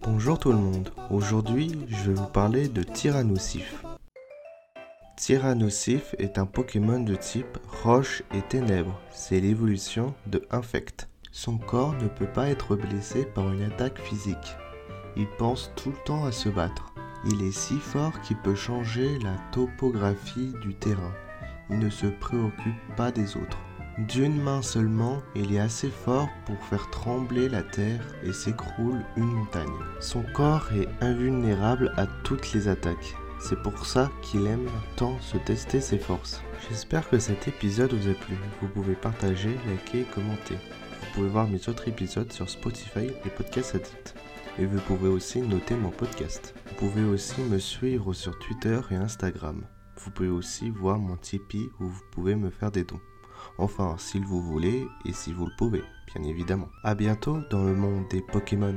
Bonjour tout le monde, aujourd'hui je vais vous parler de Tyrannosif. Tyrannosif est un Pokémon de type Roche et Ténèbres, c'est l'évolution de Infect. Son corps ne peut pas être blessé par une attaque physique. Il pense tout le temps à se battre. Il est si fort qu'il peut changer la topographie du terrain. Il ne se préoccupe pas des autres. D'une main seulement, il est assez fort pour faire trembler la terre et s'écroule une montagne. Son corps est invulnérable à toutes les attaques. C'est pour ça qu'il aime tant se tester ses forces. J'espère que cet épisode vous a plu. Vous pouvez partager, liker et commenter. Vous pouvez voir mes autres épisodes sur Spotify et Podcast Addict. Et vous pouvez aussi noter mon podcast. Vous pouvez aussi me suivre sur Twitter et Instagram. Vous pouvez aussi voir mon Tipeee où vous pouvez me faire des dons. Enfin, s'il vous voulez et si vous le pouvez, bien évidemment. A bientôt dans le monde des Pokémon.